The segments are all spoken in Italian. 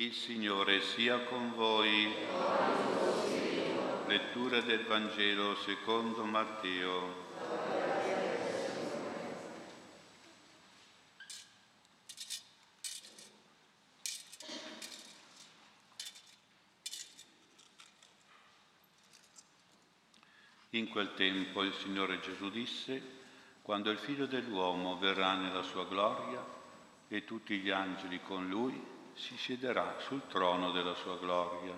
Il Signore sia con voi. Lettura del Vangelo secondo Matteo. In quel tempo il Signore Gesù disse, quando il Figlio dell'uomo verrà nella sua gloria e tutti gli angeli con lui, si siederà sul trono della sua gloria.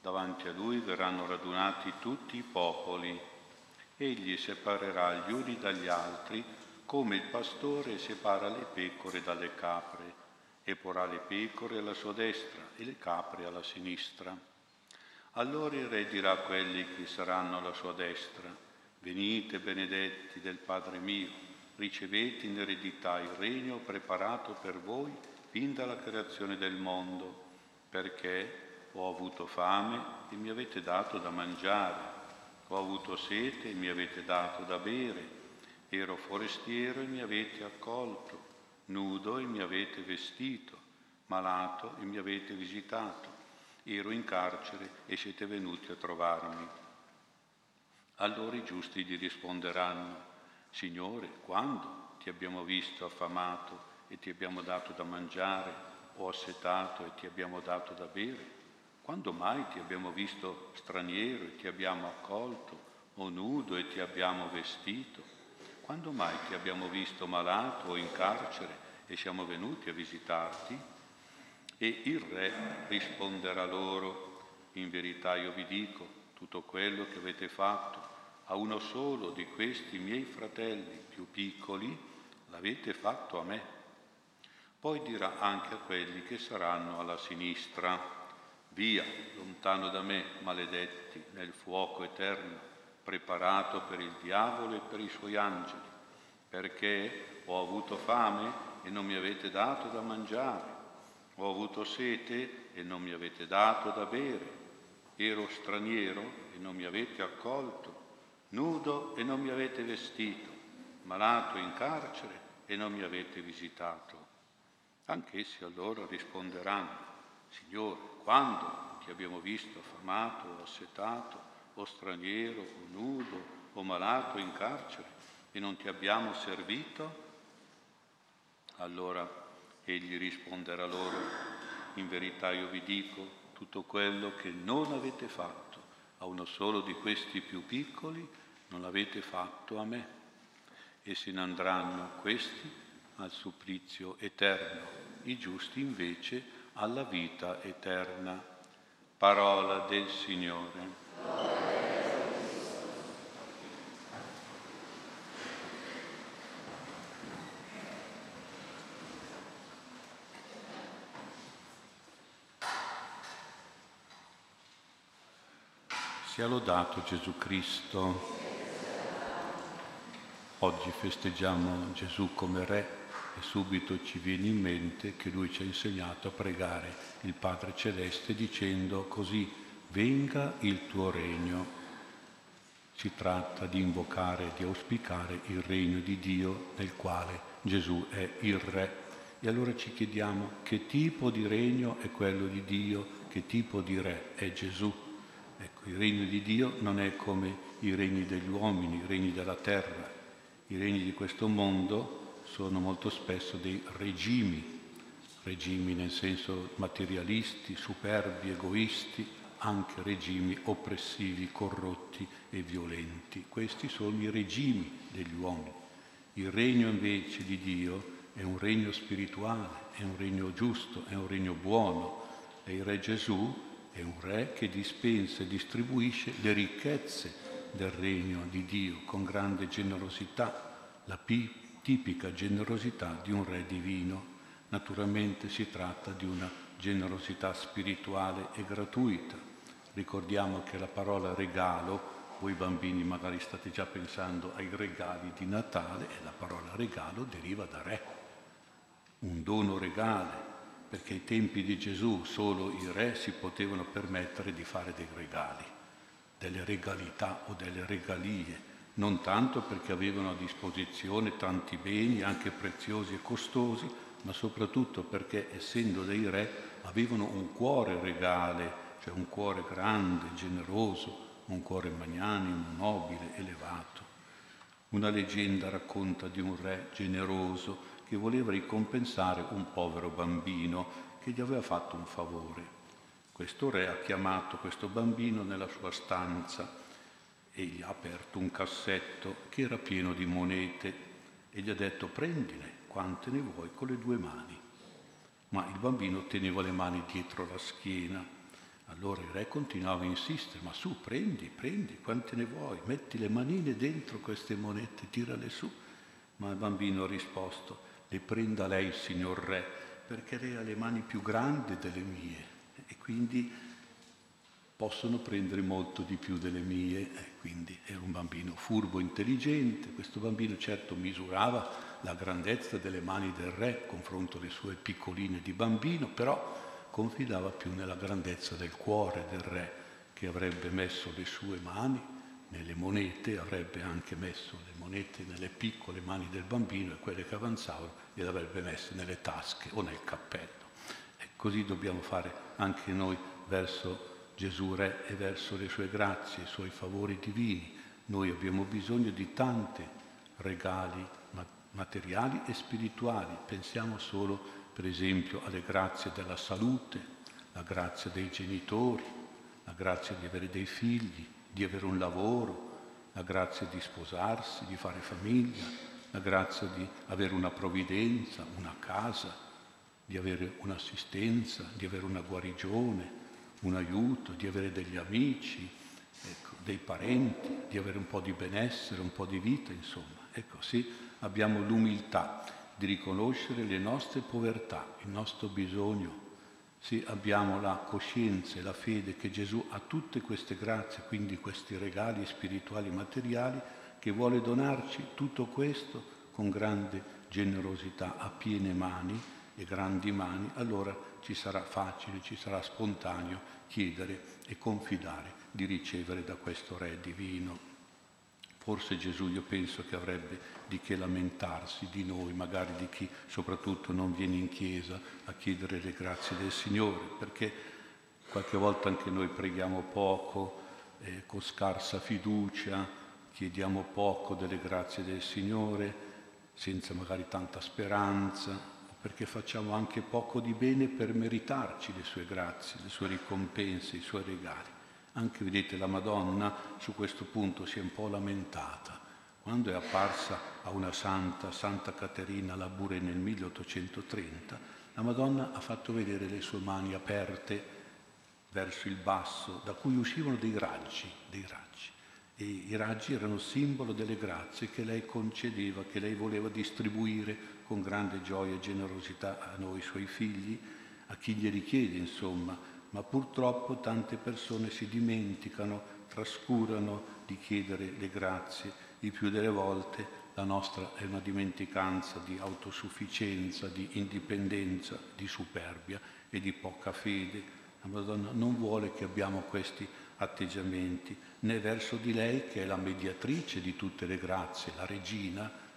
Davanti a lui verranno radunati tutti i popoli. Egli separerà gli uni dagli altri come il pastore separa le pecore dalle capre e porrà le pecore alla sua destra e le capre alla sinistra. Allora il re dirà a quelli che saranno alla sua destra, venite benedetti del Padre mio, ricevete in eredità il regno preparato per voi fin dalla creazione del mondo, perché ho avuto fame e mi avete dato da mangiare, ho avuto sete e mi avete dato da bere, ero forestiero e mi avete accolto, nudo e mi avete vestito, malato e mi avete visitato, ero in carcere e siete venuti a trovarmi. Allora i giusti gli risponderanno, Signore, quando ti abbiamo visto affamato e ti abbiamo dato da mangiare, o assetato e ti abbiamo dato da bere? Quando mai ti abbiamo visto straniero e ti abbiamo accolto, o nudo e ti abbiamo vestito? Quando mai ti abbiamo visto malato o in carcere e siamo venuti a visitarti? E il re risponderà loro, in verità io vi dico, tutto quello che avete fatto a uno solo di questi miei fratelli più piccoli, l'avete fatto a me. Poi dirà anche a quelli che saranno alla sinistra, via, lontano da me, maledetti, nel fuoco eterno, preparato per il diavolo e per i suoi angeli, perché ho avuto fame e non mi avete dato da mangiare, ho avuto sete e non mi avete dato da bere, ero straniero e non mi avete accolto, nudo e non mi avete vestito, malato in carcere e non mi avete visitato. Anch'essi allora risponderanno, Signore, quando ti abbiamo visto affamato o assetato, o straniero, o nudo, o malato in carcere, e non ti abbiamo servito? Allora egli risponderà loro, in verità io vi dico, tutto quello che non avete fatto a uno solo di questi più piccoli, non l'avete fatto a me. E se ne andranno questi al supplizio eterno, i giusti invece alla vita eterna. Parola del Signore. Sia lodato Gesù Cristo. Oggi festeggiamo Gesù come Re e subito ci viene in mente che lui ci ha insegnato a pregare il Padre Celeste dicendo così venga il tuo regno. Si tratta di invocare, di auspicare il regno di Dio nel quale Gesù è il Re. E allora ci chiediamo che tipo di regno è quello di Dio, che tipo di Re è Gesù. Ecco, il regno di Dio non è come i regni degli uomini, i regni della terra. I regni di questo mondo sono molto spesso dei regimi, regimi nel senso materialisti, superbi, egoisti, anche regimi oppressivi, corrotti e violenti. Questi sono i regimi degli uomini. Il regno invece di Dio è un regno spirituale, è un regno giusto, è un regno buono e il Re Gesù è un Re che dispensa e distribuisce le ricchezze del regno di Dio con grande generosità, la pipa tipica generosità di un re divino. Naturalmente si tratta di una generosità spirituale e gratuita. Ricordiamo che la parola regalo, voi bambini magari state già pensando ai regali di Natale e la parola regalo deriva da re, un dono regale, perché ai tempi di Gesù solo i re si potevano permettere di fare dei regali, delle regalità o delle regalie non tanto perché avevano a disposizione tanti beni, anche preziosi e costosi, ma soprattutto perché, essendo dei re, avevano un cuore regale, cioè un cuore grande, generoso, un cuore magnanimo, nobile, elevato. Una leggenda racconta di un re generoso che voleva ricompensare un povero bambino che gli aveva fatto un favore. Questo re ha chiamato questo bambino nella sua stanza e gli ha aperto un cassetto che era pieno di monete e gli ha detto prendine quante ne vuoi con le due mani. Ma il bambino teneva le mani dietro la schiena. Allora il re continuava a insistere, ma su, prendi, prendi, quante ne vuoi, metti le manine dentro queste monete, tirale su. Ma il bambino ha risposto, le prenda lei, signor re, perché lei ha le mani più grandi delle mie e quindi possono prendere molto di più delle mie. Quindi era un bambino furbo, intelligente. Questo bambino certo misurava la grandezza delle mani del re confronto alle sue piccoline di bambino, però confidava più nella grandezza del cuore del re, che avrebbe messo le sue mani nelle monete, avrebbe anche messo le monete nelle piccole mani del bambino e quelle che avanzavano le avrebbe messe nelle tasche o nel cappello. E così dobbiamo fare anche noi verso Gesù Re e verso le sue grazie, i suoi favori divini. Noi abbiamo bisogno di tanti regali materiali e spirituali. Pensiamo solo, per esempio, alle grazie della salute, la grazia dei genitori, la grazia di avere dei figli, di avere un lavoro, la grazia di sposarsi, di fare famiglia, la grazia di avere una provvidenza, una casa, di avere un'assistenza, di avere una guarigione, un aiuto, di avere degli amici, ecco, dei parenti, di avere un po' di benessere, un po' di vita, insomma. Ecco, sì, abbiamo l'umiltà di riconoscere le nostre povertà, il nostro bisogno. Sì, abbiamo la coscienza e la fede che Gesù ha tutte queste grazie, quindi questi regali spirituali e materiali, che vuole donarci tutto questo con grande generosità, a piene mani e grandi mani, allora ci sarà facile, ci sarà spontaneo chiedere e confidare di ricevere da questo Re divino. Forse Gesù io penso che avrebbe di che lamentarsi di noi, magari di chi soprattutto non viene in chiesa a chiedere le grazie del Signore, perché qualche volta anche noi preghiamo poco, eh, con scarsa fiducia, chiediamo poco delle grazie del Signore, senza magari tanta speranza, perché facciamo anche poco di bene per meritarci le sue grazie, le sue ricompense, i suoi regali. Anche vedete la Madonna su questo punto si è un po' lamentata. Quando è apparsa a una santa, Santa Caterina Labure nel 1830, la Madonna ha fatto vedere le sue mani aperte verso il basso, da cui uscivano dei raggi, dei raggi. E i raggi erano simbolo delle grazie che lei concedeva, che lei voleva distribuire con grande gioia e generosità a noi suoi figli, a chi gli richiede, insomma, ma purtroppo tante persone si dimenticano, trascurano di chiedere le grazie. Il più delle volte la nostra è una dimenticanza di autosufficienza, di indipendenza, di superbia e di poca fede. La Madonna non vuole che abbiamo questi atteggiamenti, né verso di lei che è la mediatrice di tutte le grazie, la regina,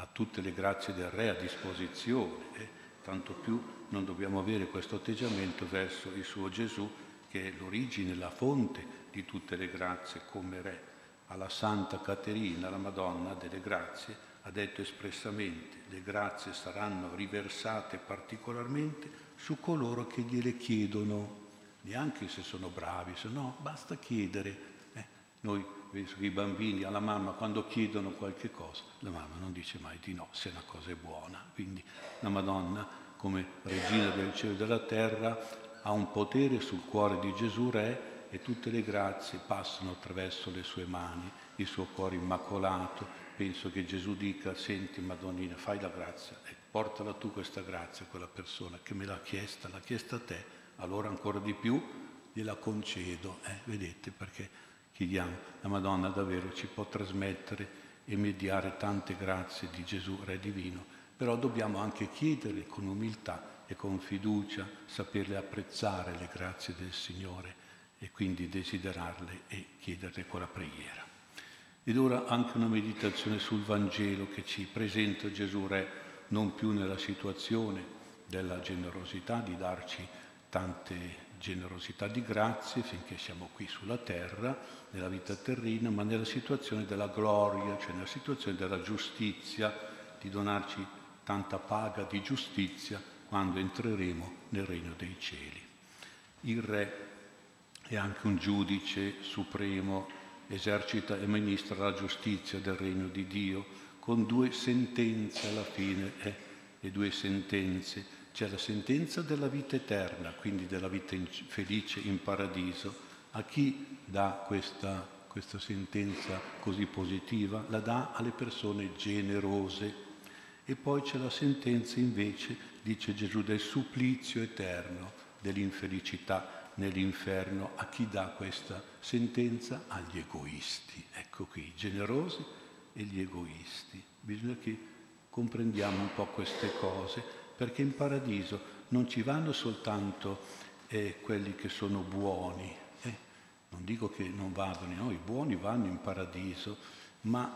ha tutte le grazie del Re a disposizione. Eh? Tanto più non dobbiamo avere questo atteggiamento verso il suo Gesù, che è l'origine, la fonte di tutte le grazie come Re. Alla Santa Caterina, la Madonna delle Grazie, ha detto espressamente, le grazie saranno riversate particolarmente su coloro che gliele chiedono, neanche se sono bravi, se no basta chiedere. Eh, noi, i bambini, alla mamma, quando chiedono qualche cosa, la mamma non dice mai di no, se una cosa è buona. Quindi la Madonna, come regina del cielo e della terra, ha un potere sul cuore di Gesù Re e tutte le grazie passano attraverso le sue mani, il suo cuore immacolato. Penso che Gesù dica, senti Madonnina, fai la grazia, e portala tu questa grazia a quella persona che me l'ha chiesta, l'ha chiesta a te, allora ancora di più gliela concedo, eh? vedete perché chiediamo, la Madonna davvero ci può trasmettere e mediare tante grazie di Gesù, Re Divino, però dobbiamo anche chiedere con umiltà e con fiducia, saperle apprezzare le grazie del Signore e quindi desiderarle e chiederle con la preghiera. Ed ora anche una meditazione sul Vangelo che ci presenta Gesù Re non più nella situazione della generosità di darci tante generosità di grazie finché siamo qui sulla terra, nella vita terrena, ma nella situazione della gloria, cioè nella situazione della giustizia, di donarci tanta paga di giustizia quando entreremo nel regno dei cieli. Il Re è anche un giudice supremo, esercita e ministra la giustizia del regno di Dio, con due sentenze alla fine, eh, le due sentenze c'è la sentenza della vita eterna, quindi della vita in, felice in paradiso. A chi dà questa, questa sentenza così positiva? La dà alle persone generose. E poi c'è la sentenza invece, dice Gesù, del supplizio eterno, dell'infelicità nell'inferno. A chi dà questa sentenza? Agli egoisti. Ecco qui, i generosi e gli egoisti. Bisogna che comprendiamo un po' queste cose perché in paradiso non ci vanno soltanto eh, quelli che sono buoni, eh. non dico che non vadano, no, i buoni vanno in paradiso, ma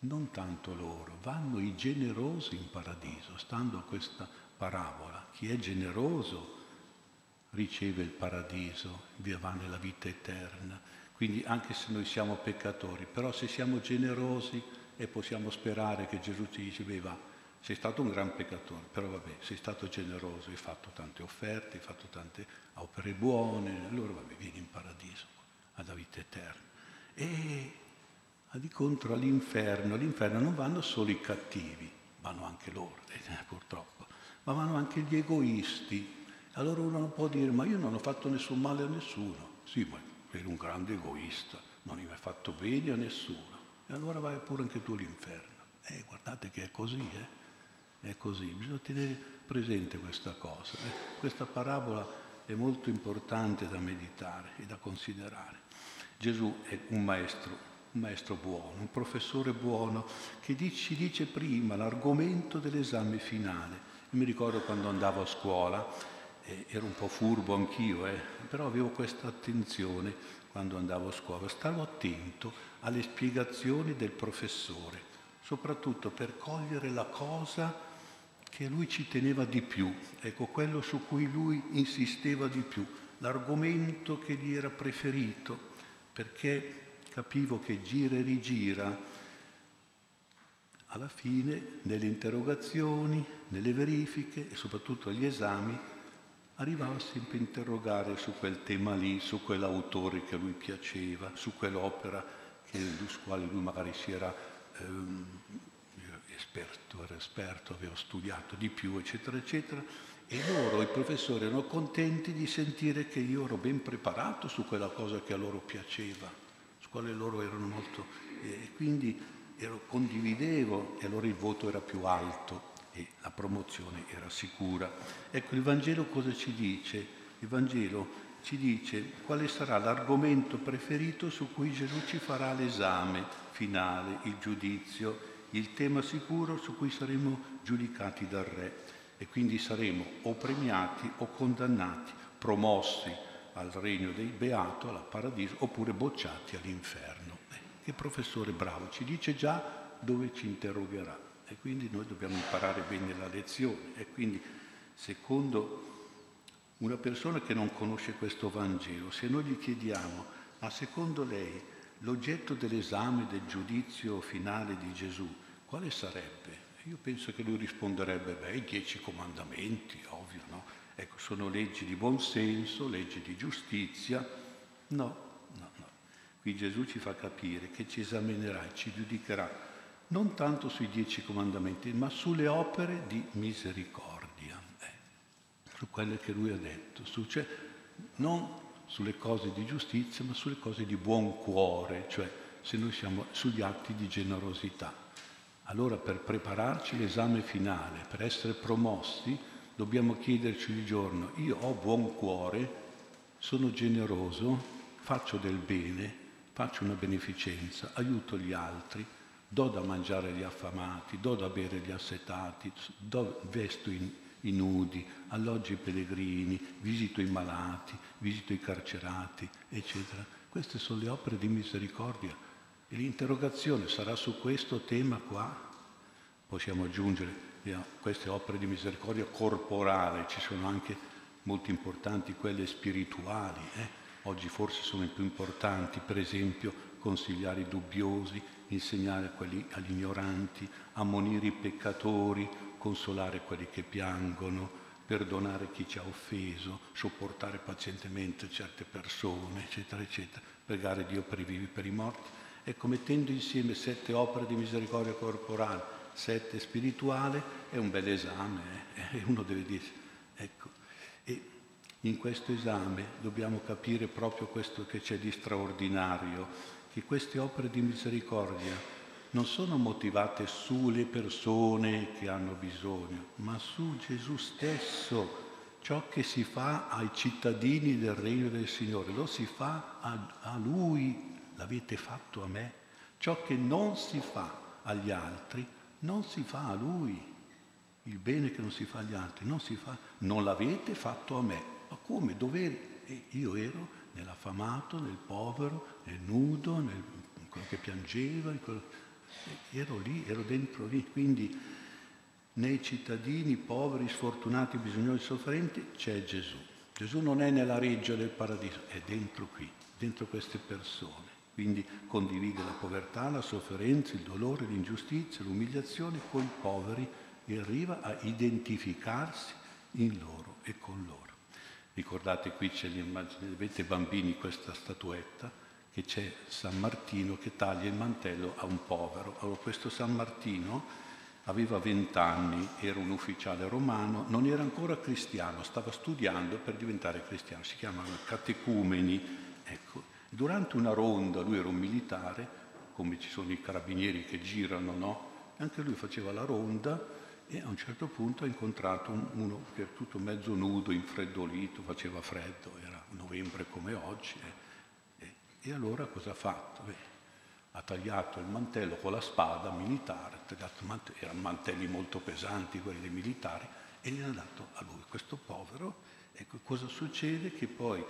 non tanto loro, vanno i generosi in paradiso, stando a questa parabola. Chi è generoso riceve il paradiso, va nella vita eterna. Quindi anche se noi siamo peccatori, però se siamo generosi e possiamo sperare che Gesù ci dice, sei stato un gran peccatore, però vabbè, sei stato generoso, hai fatto tante offerte, hai fatto tante opere buone, allora vabbè, vieni in paradiso, alla vita eterna. E di contro all'inferno, all'inferno non vanno solo i cattivi, vanno anche loro, eh, purtroppo, ma vanno anche gli egoisti. Allora uno non può dire, ma io non ho fatto nessun male a nessuno. Sì, ma eri un grande egoista, non hai mai fatto bene a nessuno. E allora vai pure anche tu all'inferno. Eh, guardate che è così, eh è così, bisogna tenere presente questa cosa. Eh. Questa parabola è molto importante da meditare e da considerare. Gesù è un maestro, un maestro buono, un professore buono che ci dice prima l'argomento dell'esame finale. Io mi ricordo quando andavo a scuola, eh, ero un po' furbo anch'io, eh, però avevo questa attenzione quando andavo a scuola, stavo attento alle spiegazioni del professore, soprattutto per cogliere la cosa che lui ci teneva di più, ecco quello su cui lui insisteva di più, l'argomento che gli era preferito, perché capivo che gira e rigira, alla fine nelle interrogazioni, nelle verifiche e soprattutto agli esami, arrivava sempre a interrogare su quel tema lì, su quell'autore che a lui piaceva, su quell'opera che, su quale lui magari si era ehm, esperto, ero esperto, avevo studiato di più, eccetera, eccetera, e loro, i professori, erano contenti di sentire che io ero ben preparato su quella cosa che a loro piaceva, su quale loro erano molto... E quindi ero, condividevo e allora il voto era più alto e la promozione era sicura. Ecco, il Vangelo cosa ci dice? Il Vangelo ci dice quale sarà l'argomento preferito su cui Gesù ci farà l'esame finale, il giudizio il tema sicuro su cui saremo giudicati dal Re. E quindi saremo o premiati o condannati, promossi al regno dei beato, al paradiso, oppure bocciati all'inferno. Eh, professore bravo, ci dice già dove ci interrogherà. E quindi noi dobbiamo imparare bene la lezione. E quindi secondo una persona che non conosce questo Vangelo, se noi gli chiediamo, ma secondo lei l'oggetto dell'esame del giudizio finale di Gesù quale sarebbe? Io penso che lui risponderebbe, beh, i dieci comandamenti, ovvio, no? Ecco, sono leggi di buon senso, leggi di giustizia. No, no, no. Qui Gesù ci fa capire che ci esaminerà e ci giudicherà non tanto sui dieci comandamenti, ma sulle opere di misericordia, eh, su quelle che lui ha detto, su, cioè non sulle cose di giustizia, ma sulle cose di buon cuore, cioè se noi siamo sugli atti di generosità. Allora per prepararci l'esame finale, per essere promossi, dobbiamo chiederci ogni giorno, io ho buon cuore, sono generoso, faccio del bene, faccio una beneficenza, aiuto gli altri, do da mangiare agli affamati, do da bere agli assetati, do, vesto i, i nudi, alloggio i pellegrini, visito i malati, visito i carcerati, eccetera. Queste sono le opere di misericordia e l'interrogazione sarà su questo tema qua. Possiamo aggiungere queste opere di misericordia corporale, ci sono anche molto importanti quelle spirituali, eh? oggi forse sono più importanti, per esempio consigliare i dubbiosi, insegnare quelli, agli ignoranti, ammonire i peccatori, consolare quelli che piangono, perdonare chi ci ha offeso, sopportare pazientemente certe persone, eccetera, eccetera, pregare Dio per i vivi e per i morti. Ecco, mettendo insieme sette opere di misericordia corporale, sette spirituale, è un bel esame, eh? uno deve dire, ecco, e in questo esame dobbiamo capire proprio questo che c'è di straordinario, che queste opere di misericordia non sono motivate sulle persone che hanno bisogno, ma su Gesù stesso. Ciò che si fa ai cittadini del regno del Signore lo si fa a, a Lui, l'avete fatto a me. Ciò che non si fa agli altri non si fa a Lui. Il bene che non si fa agli altri non si fa, non l'avete fatto a me. Ma come? Dove io ero nell'affamato, nel povero, nel nudo, nel quello che piangeva, quello ero lì, ero dentro lì, quindi nei cittadini poveri, sfortunati, bisognosi, sofferenti c'è Gesù. Gesù non è nella reggia del paradiso, è dentro qui, dentro queste persone. Quindi condivide la povertà, la sofferenza, il dolore, l'ingiustizia, l'umiliazione con i poveri e arriva a identificarsi in loro e con loro. Ricordate qui c'è l'immagine, avete bambini questa statuetta, che c'è San Martino che taglia il mantello a un povero. Allora questo San Martino aveva vent'anni, era un ufficiale romano, non era ancora cristiano, stava studiando per diventare cristiano, si chiamano catecumeni. Ecco. Durante una ronda, lui era un militare, come ci sono i carabinieri che girano, no? Anche lui faceva la ronda e a un certo punto ha incontrato uno che era tutto mezzo nudo, infreddolito, faceva freddo, era novembre come oggi. Eh e allora cosa ha fatto? Beh, ha tagliato il mantello con la spada militare, erano mantelli molto pesanti quelli dei militari, e gliel'ha dato a lui, questo povero. Ecco, cosa succede? Che poi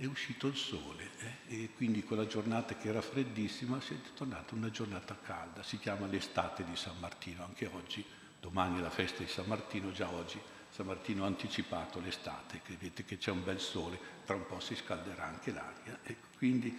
è uscito il sole eh? e quindi quella giornata che era freddissima si è tornata una giornata calda, si chiama l'estate di San Martino, anche oggi, domani è la festa di San Martino, già oggi San Martino ha anticipato l'estate, vedete che c'è un bel sole, tra un po' si scalderà anche l'aria. Ecco, quindi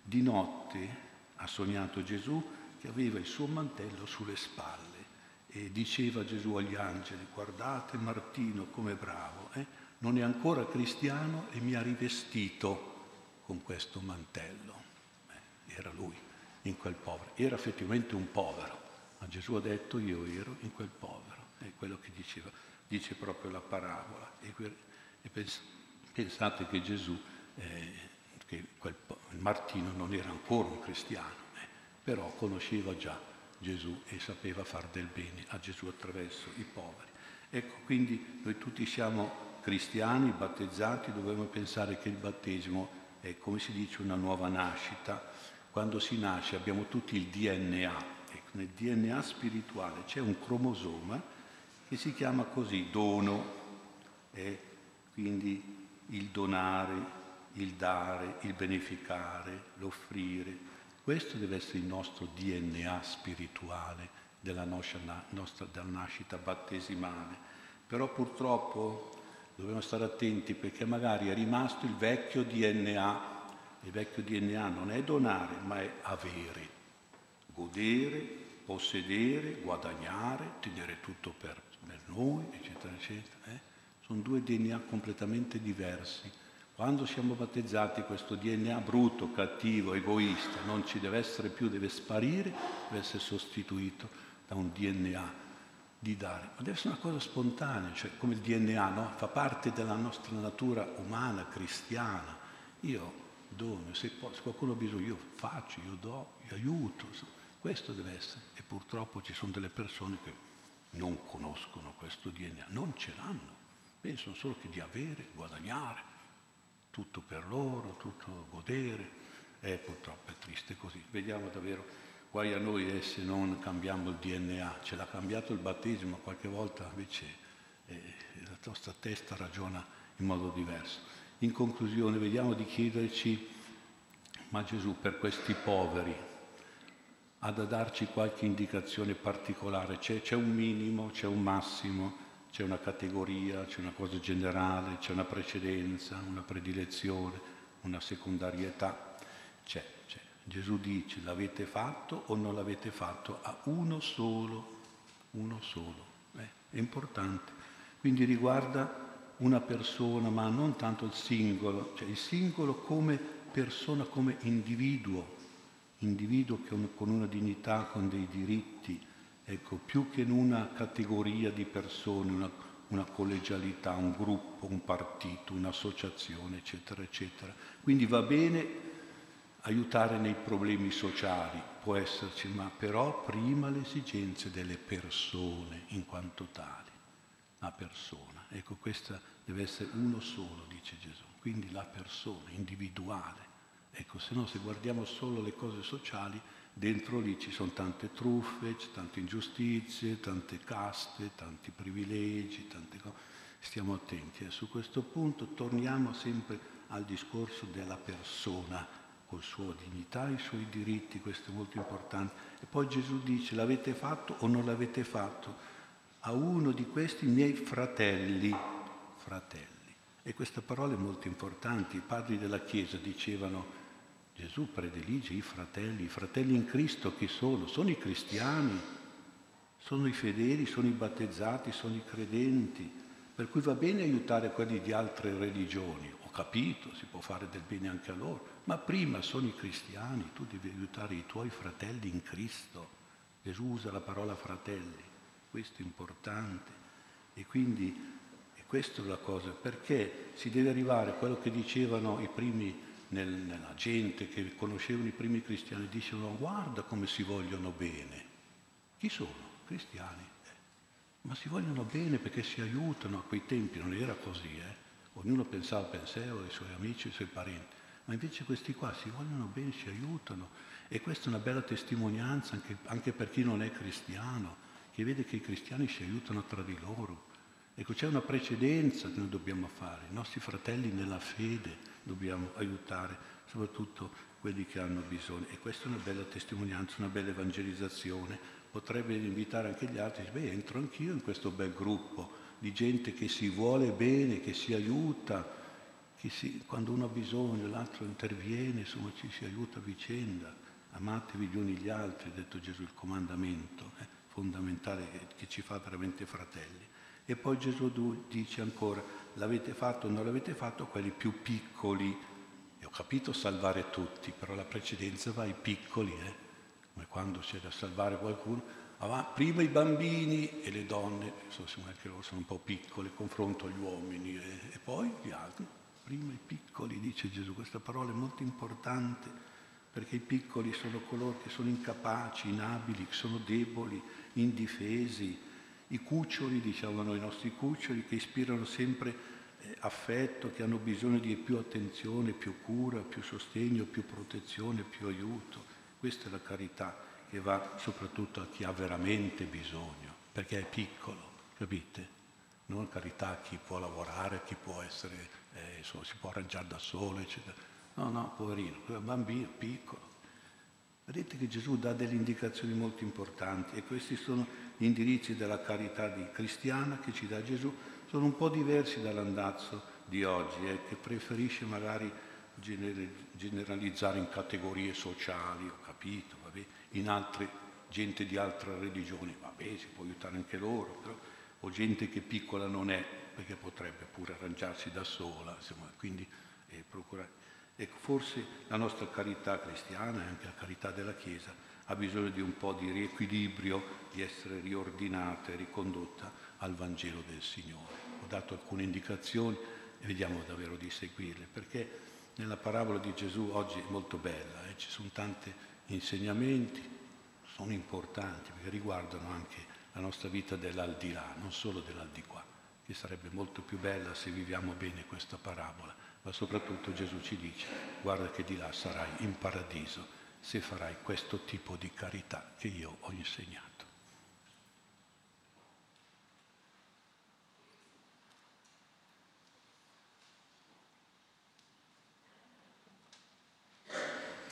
di notte ha sognato Gesù che aveva il suo mantello sulle spalle e diceva Gesù agli angeli, guardate Martino come bravo, eh? Non è ancora cristiano e mi ha rivestito con questo mantello. Eh, era lui in quel povero, era effettivamente un povero, ma Gesù ha detto io ero in quel povero, è quello che diceva, dice proprio la parabola. E, e pensate che Gesù eh, che quel, Martino non era ancora un cristiano, eh, però conosceva già Gesù e sapeva far del bene a Gesù attraverso i poveri. Ecco, quindi noi tutti siamo cristiani, battezzati, dobbiamo pensare che il battesimo è, come si dice, una nuova nascita. Quando si nasce abbiamo tutti il DNA, ecco, nel DNA spirituale c'è un cromosoma che si chiama così, dono, e quindi il donare, il dare, il beneficare, l'offrire. Questo deve essere il nostro DNA spirituale della nostra, nostra della nascita battesimale. Però purtroppo dobbiamo stare attenti perché magari è rimasto il vecchio DNA. Il vecchio DNA non è donare, ma è avere, godere, possedere, guadagnare, tenere tutto per, noi, eccetera, eccetera. Eh? Sono due DNA completamente diversi. Quando siamo battezzati questo DNA brutto, cattivo, egoista non ci deve essere più, deve sparire, deve essere sostituito da un DNA di dare. Ma deve essere una cosa spontanea, cioè come il DNA, no? Fa parte della nostra natura umana, cristiana. Io dono, se, qualcuno ha bisogno, io faccio, io do, io aiuto. Questo deve essere. E purtroppo ci sono delle persone che non conoscono questo DNA, non ce l'hanno. Pensano solo che di avere, guadagnare, tutto per loro, tutto godere. E purtroppo è triste così. Vediamo davvero, guai a noi eh, se non cambiamo il DNA. Ce l'ha cambiato il battesimo, qualche volta invece eh, la nostra testa ragiona in modo diverso. In conclusione, vediamo di chiederci, ma Gesù per questi poveri ha da darci qualche indicazione particolare? C'è, c'è un minimo, c'è un massimo? c'è una categoria, c'è una cosa generale, c'è una precedenza, una predilezione, una secondarietà. C'è. Gesù dice l'avete fatto o non l'avete fatto a uno solo, uno solo. Eh, è importante. Quindi riguarda una persona, ma non tanto il singolo, cioè il singolo come persona, come individuo, individuo con una dignità, con dei diritti, ecco, più che in una categoria di persone, una, una collegialità, un gruppo, un partito, un'associazione, eccetera, eccetera. Quindi va bene aiutare nei problemi sociali, può esserci, ma però prima le esigenze delle persone in quanto tali, la persona. Ecco, questa deve essere uno solo, dice Gesù, quindi la persona individuale. Ecco, se no se guardiamo solo le cose sociali, dentro lì ci sono tante truffe, tante ingiustizie, tante caste, tanti privilegi, tante cose. Stiamo attenti. Eh. Su questo punto torniamo sempre al discorso della persona, con sua dignità i suoi diritti, questo è molto importante. E poi Gesù dice, l'avete fatto o non l'avete fatto? A uno di questi miei fratelli, fratelli. E questa parola è molto importante. I padri della Chiesa dicevano, Gesù predilige i fratelli, i fratelli in Cristo chi sono? Sono i cristiani, sono i fedeli, sono i battezzati, sono i credenti, per cui va bene aiutare quelli di altre religioni, capito, si può fare del bene anche a loro, ma prima sono i cristiani, tu devi aiutare i tuoi fratelli in Cristo. Gesù usa la parola fratelli, questo è importante. E quindi e questa è la cosa, perché si deve arrivare a quello che dicevano i primi nel, nella gente che conoscevano i primi cristiani, dicevano guarda come si vogliono bene. Chi sono? Cristiani. Eh. Ma si vogliono bene perché si aiutano a quei tempi, non era così, eh. Ognuno pensava per sé o ai suoi amici, ai suoi parenti. Ma invece questi qua si vogliono bene, si aiutano. E questa è una bella testimonianza anche, anche per chi non è cristiano, che vede che i cristiani si aiutano tra di loro. Ecco, c'è una precedenza che noi dobbiamo fare, i nostri fratelli nella fede dobbiamo aiutare, soprattutto quelli che hanno bisogno. E questa è una bella testimonianza, una bella evangelizzazione. Potrebbe invitare anche gli altri, beh, entro anch'io in questo bel gruppo di gente che si vuole bene, che si aiuta, che si, quando uno ha bisogno l'altro interviene, insomma ci si aiuta a vicenda. Amatevi gli uni gli altri, ha detto Gesù, il comandamento eh, fondamentale che, che ci fa veramente fratelli. E poi Gesù dice ancora, l'avete fatto o non l'avete fatto, quelli più piccoli. E ho capito salvare tutti, però la precedenza va ai piccoli, eh? come quando c'è da salvare qualcuno. Ma prima i bambini e le donne, insomma, anche loro sono un po' piccole, confronto agli uomini, eh? e poi gli altri. Prima i piccoli, dice Gesù, questa parola è molto importante perché i piccoli sono coloro che sono incapaci, inabili, che sono deboli, indifesi, i cuccioli, diciamo i nostri cuccioli, che ispirano sempre eh, affetto, che hanno bisogno di più attenzione, più cura, più sostegno, più protezione, più aiuto. Questa è la carità che va soprattutto a chi ha veramente bisogno, perché è piccolo, capite? Non carità a chi può lavorare, a chi può essere, eh, insomma, si può arrangiare da solo, eccetera. No, no, poverino, bambino piccolo. Vedete che Gesù dà delle indicazioni molto importanti e questi sono gli indirizzi della carità cristiana che ci dà Gesù, sono un po' diversi dall'andazzo di oggi, eh, che preferisce magari generalizzare in categorie sociali, ho capito, in altre, gente di altre religioni, vabbè, si può aiutare anche loro, però, o gente che piccola non è, perché potrebbe pure arrangiarsi da sola, insomma, quindi eh, procurare. Ecco, forse la nostra carità cristiana e anche la carità della Chiesa ha bisogno di un po' di riequilibrio, di essere riordinata e ricondotta al Vangelo del Signore. Ho dato alcune indicazioni e vediamo davvero di seguirle, perché nella parabola di Gesù oggi è molto bella, eh? ci sono tanti insegnamenti, sono importanti perché riguardano anche la nostra vita dell'aldilà, non solo dell'aldiquà, che sarebbe molto più bella se viviamo bene questa parabola ma soprattutto Gesù ci dice, guarda che di là sarai in paradiso se farai questo tipo di carità che io ho insegnato.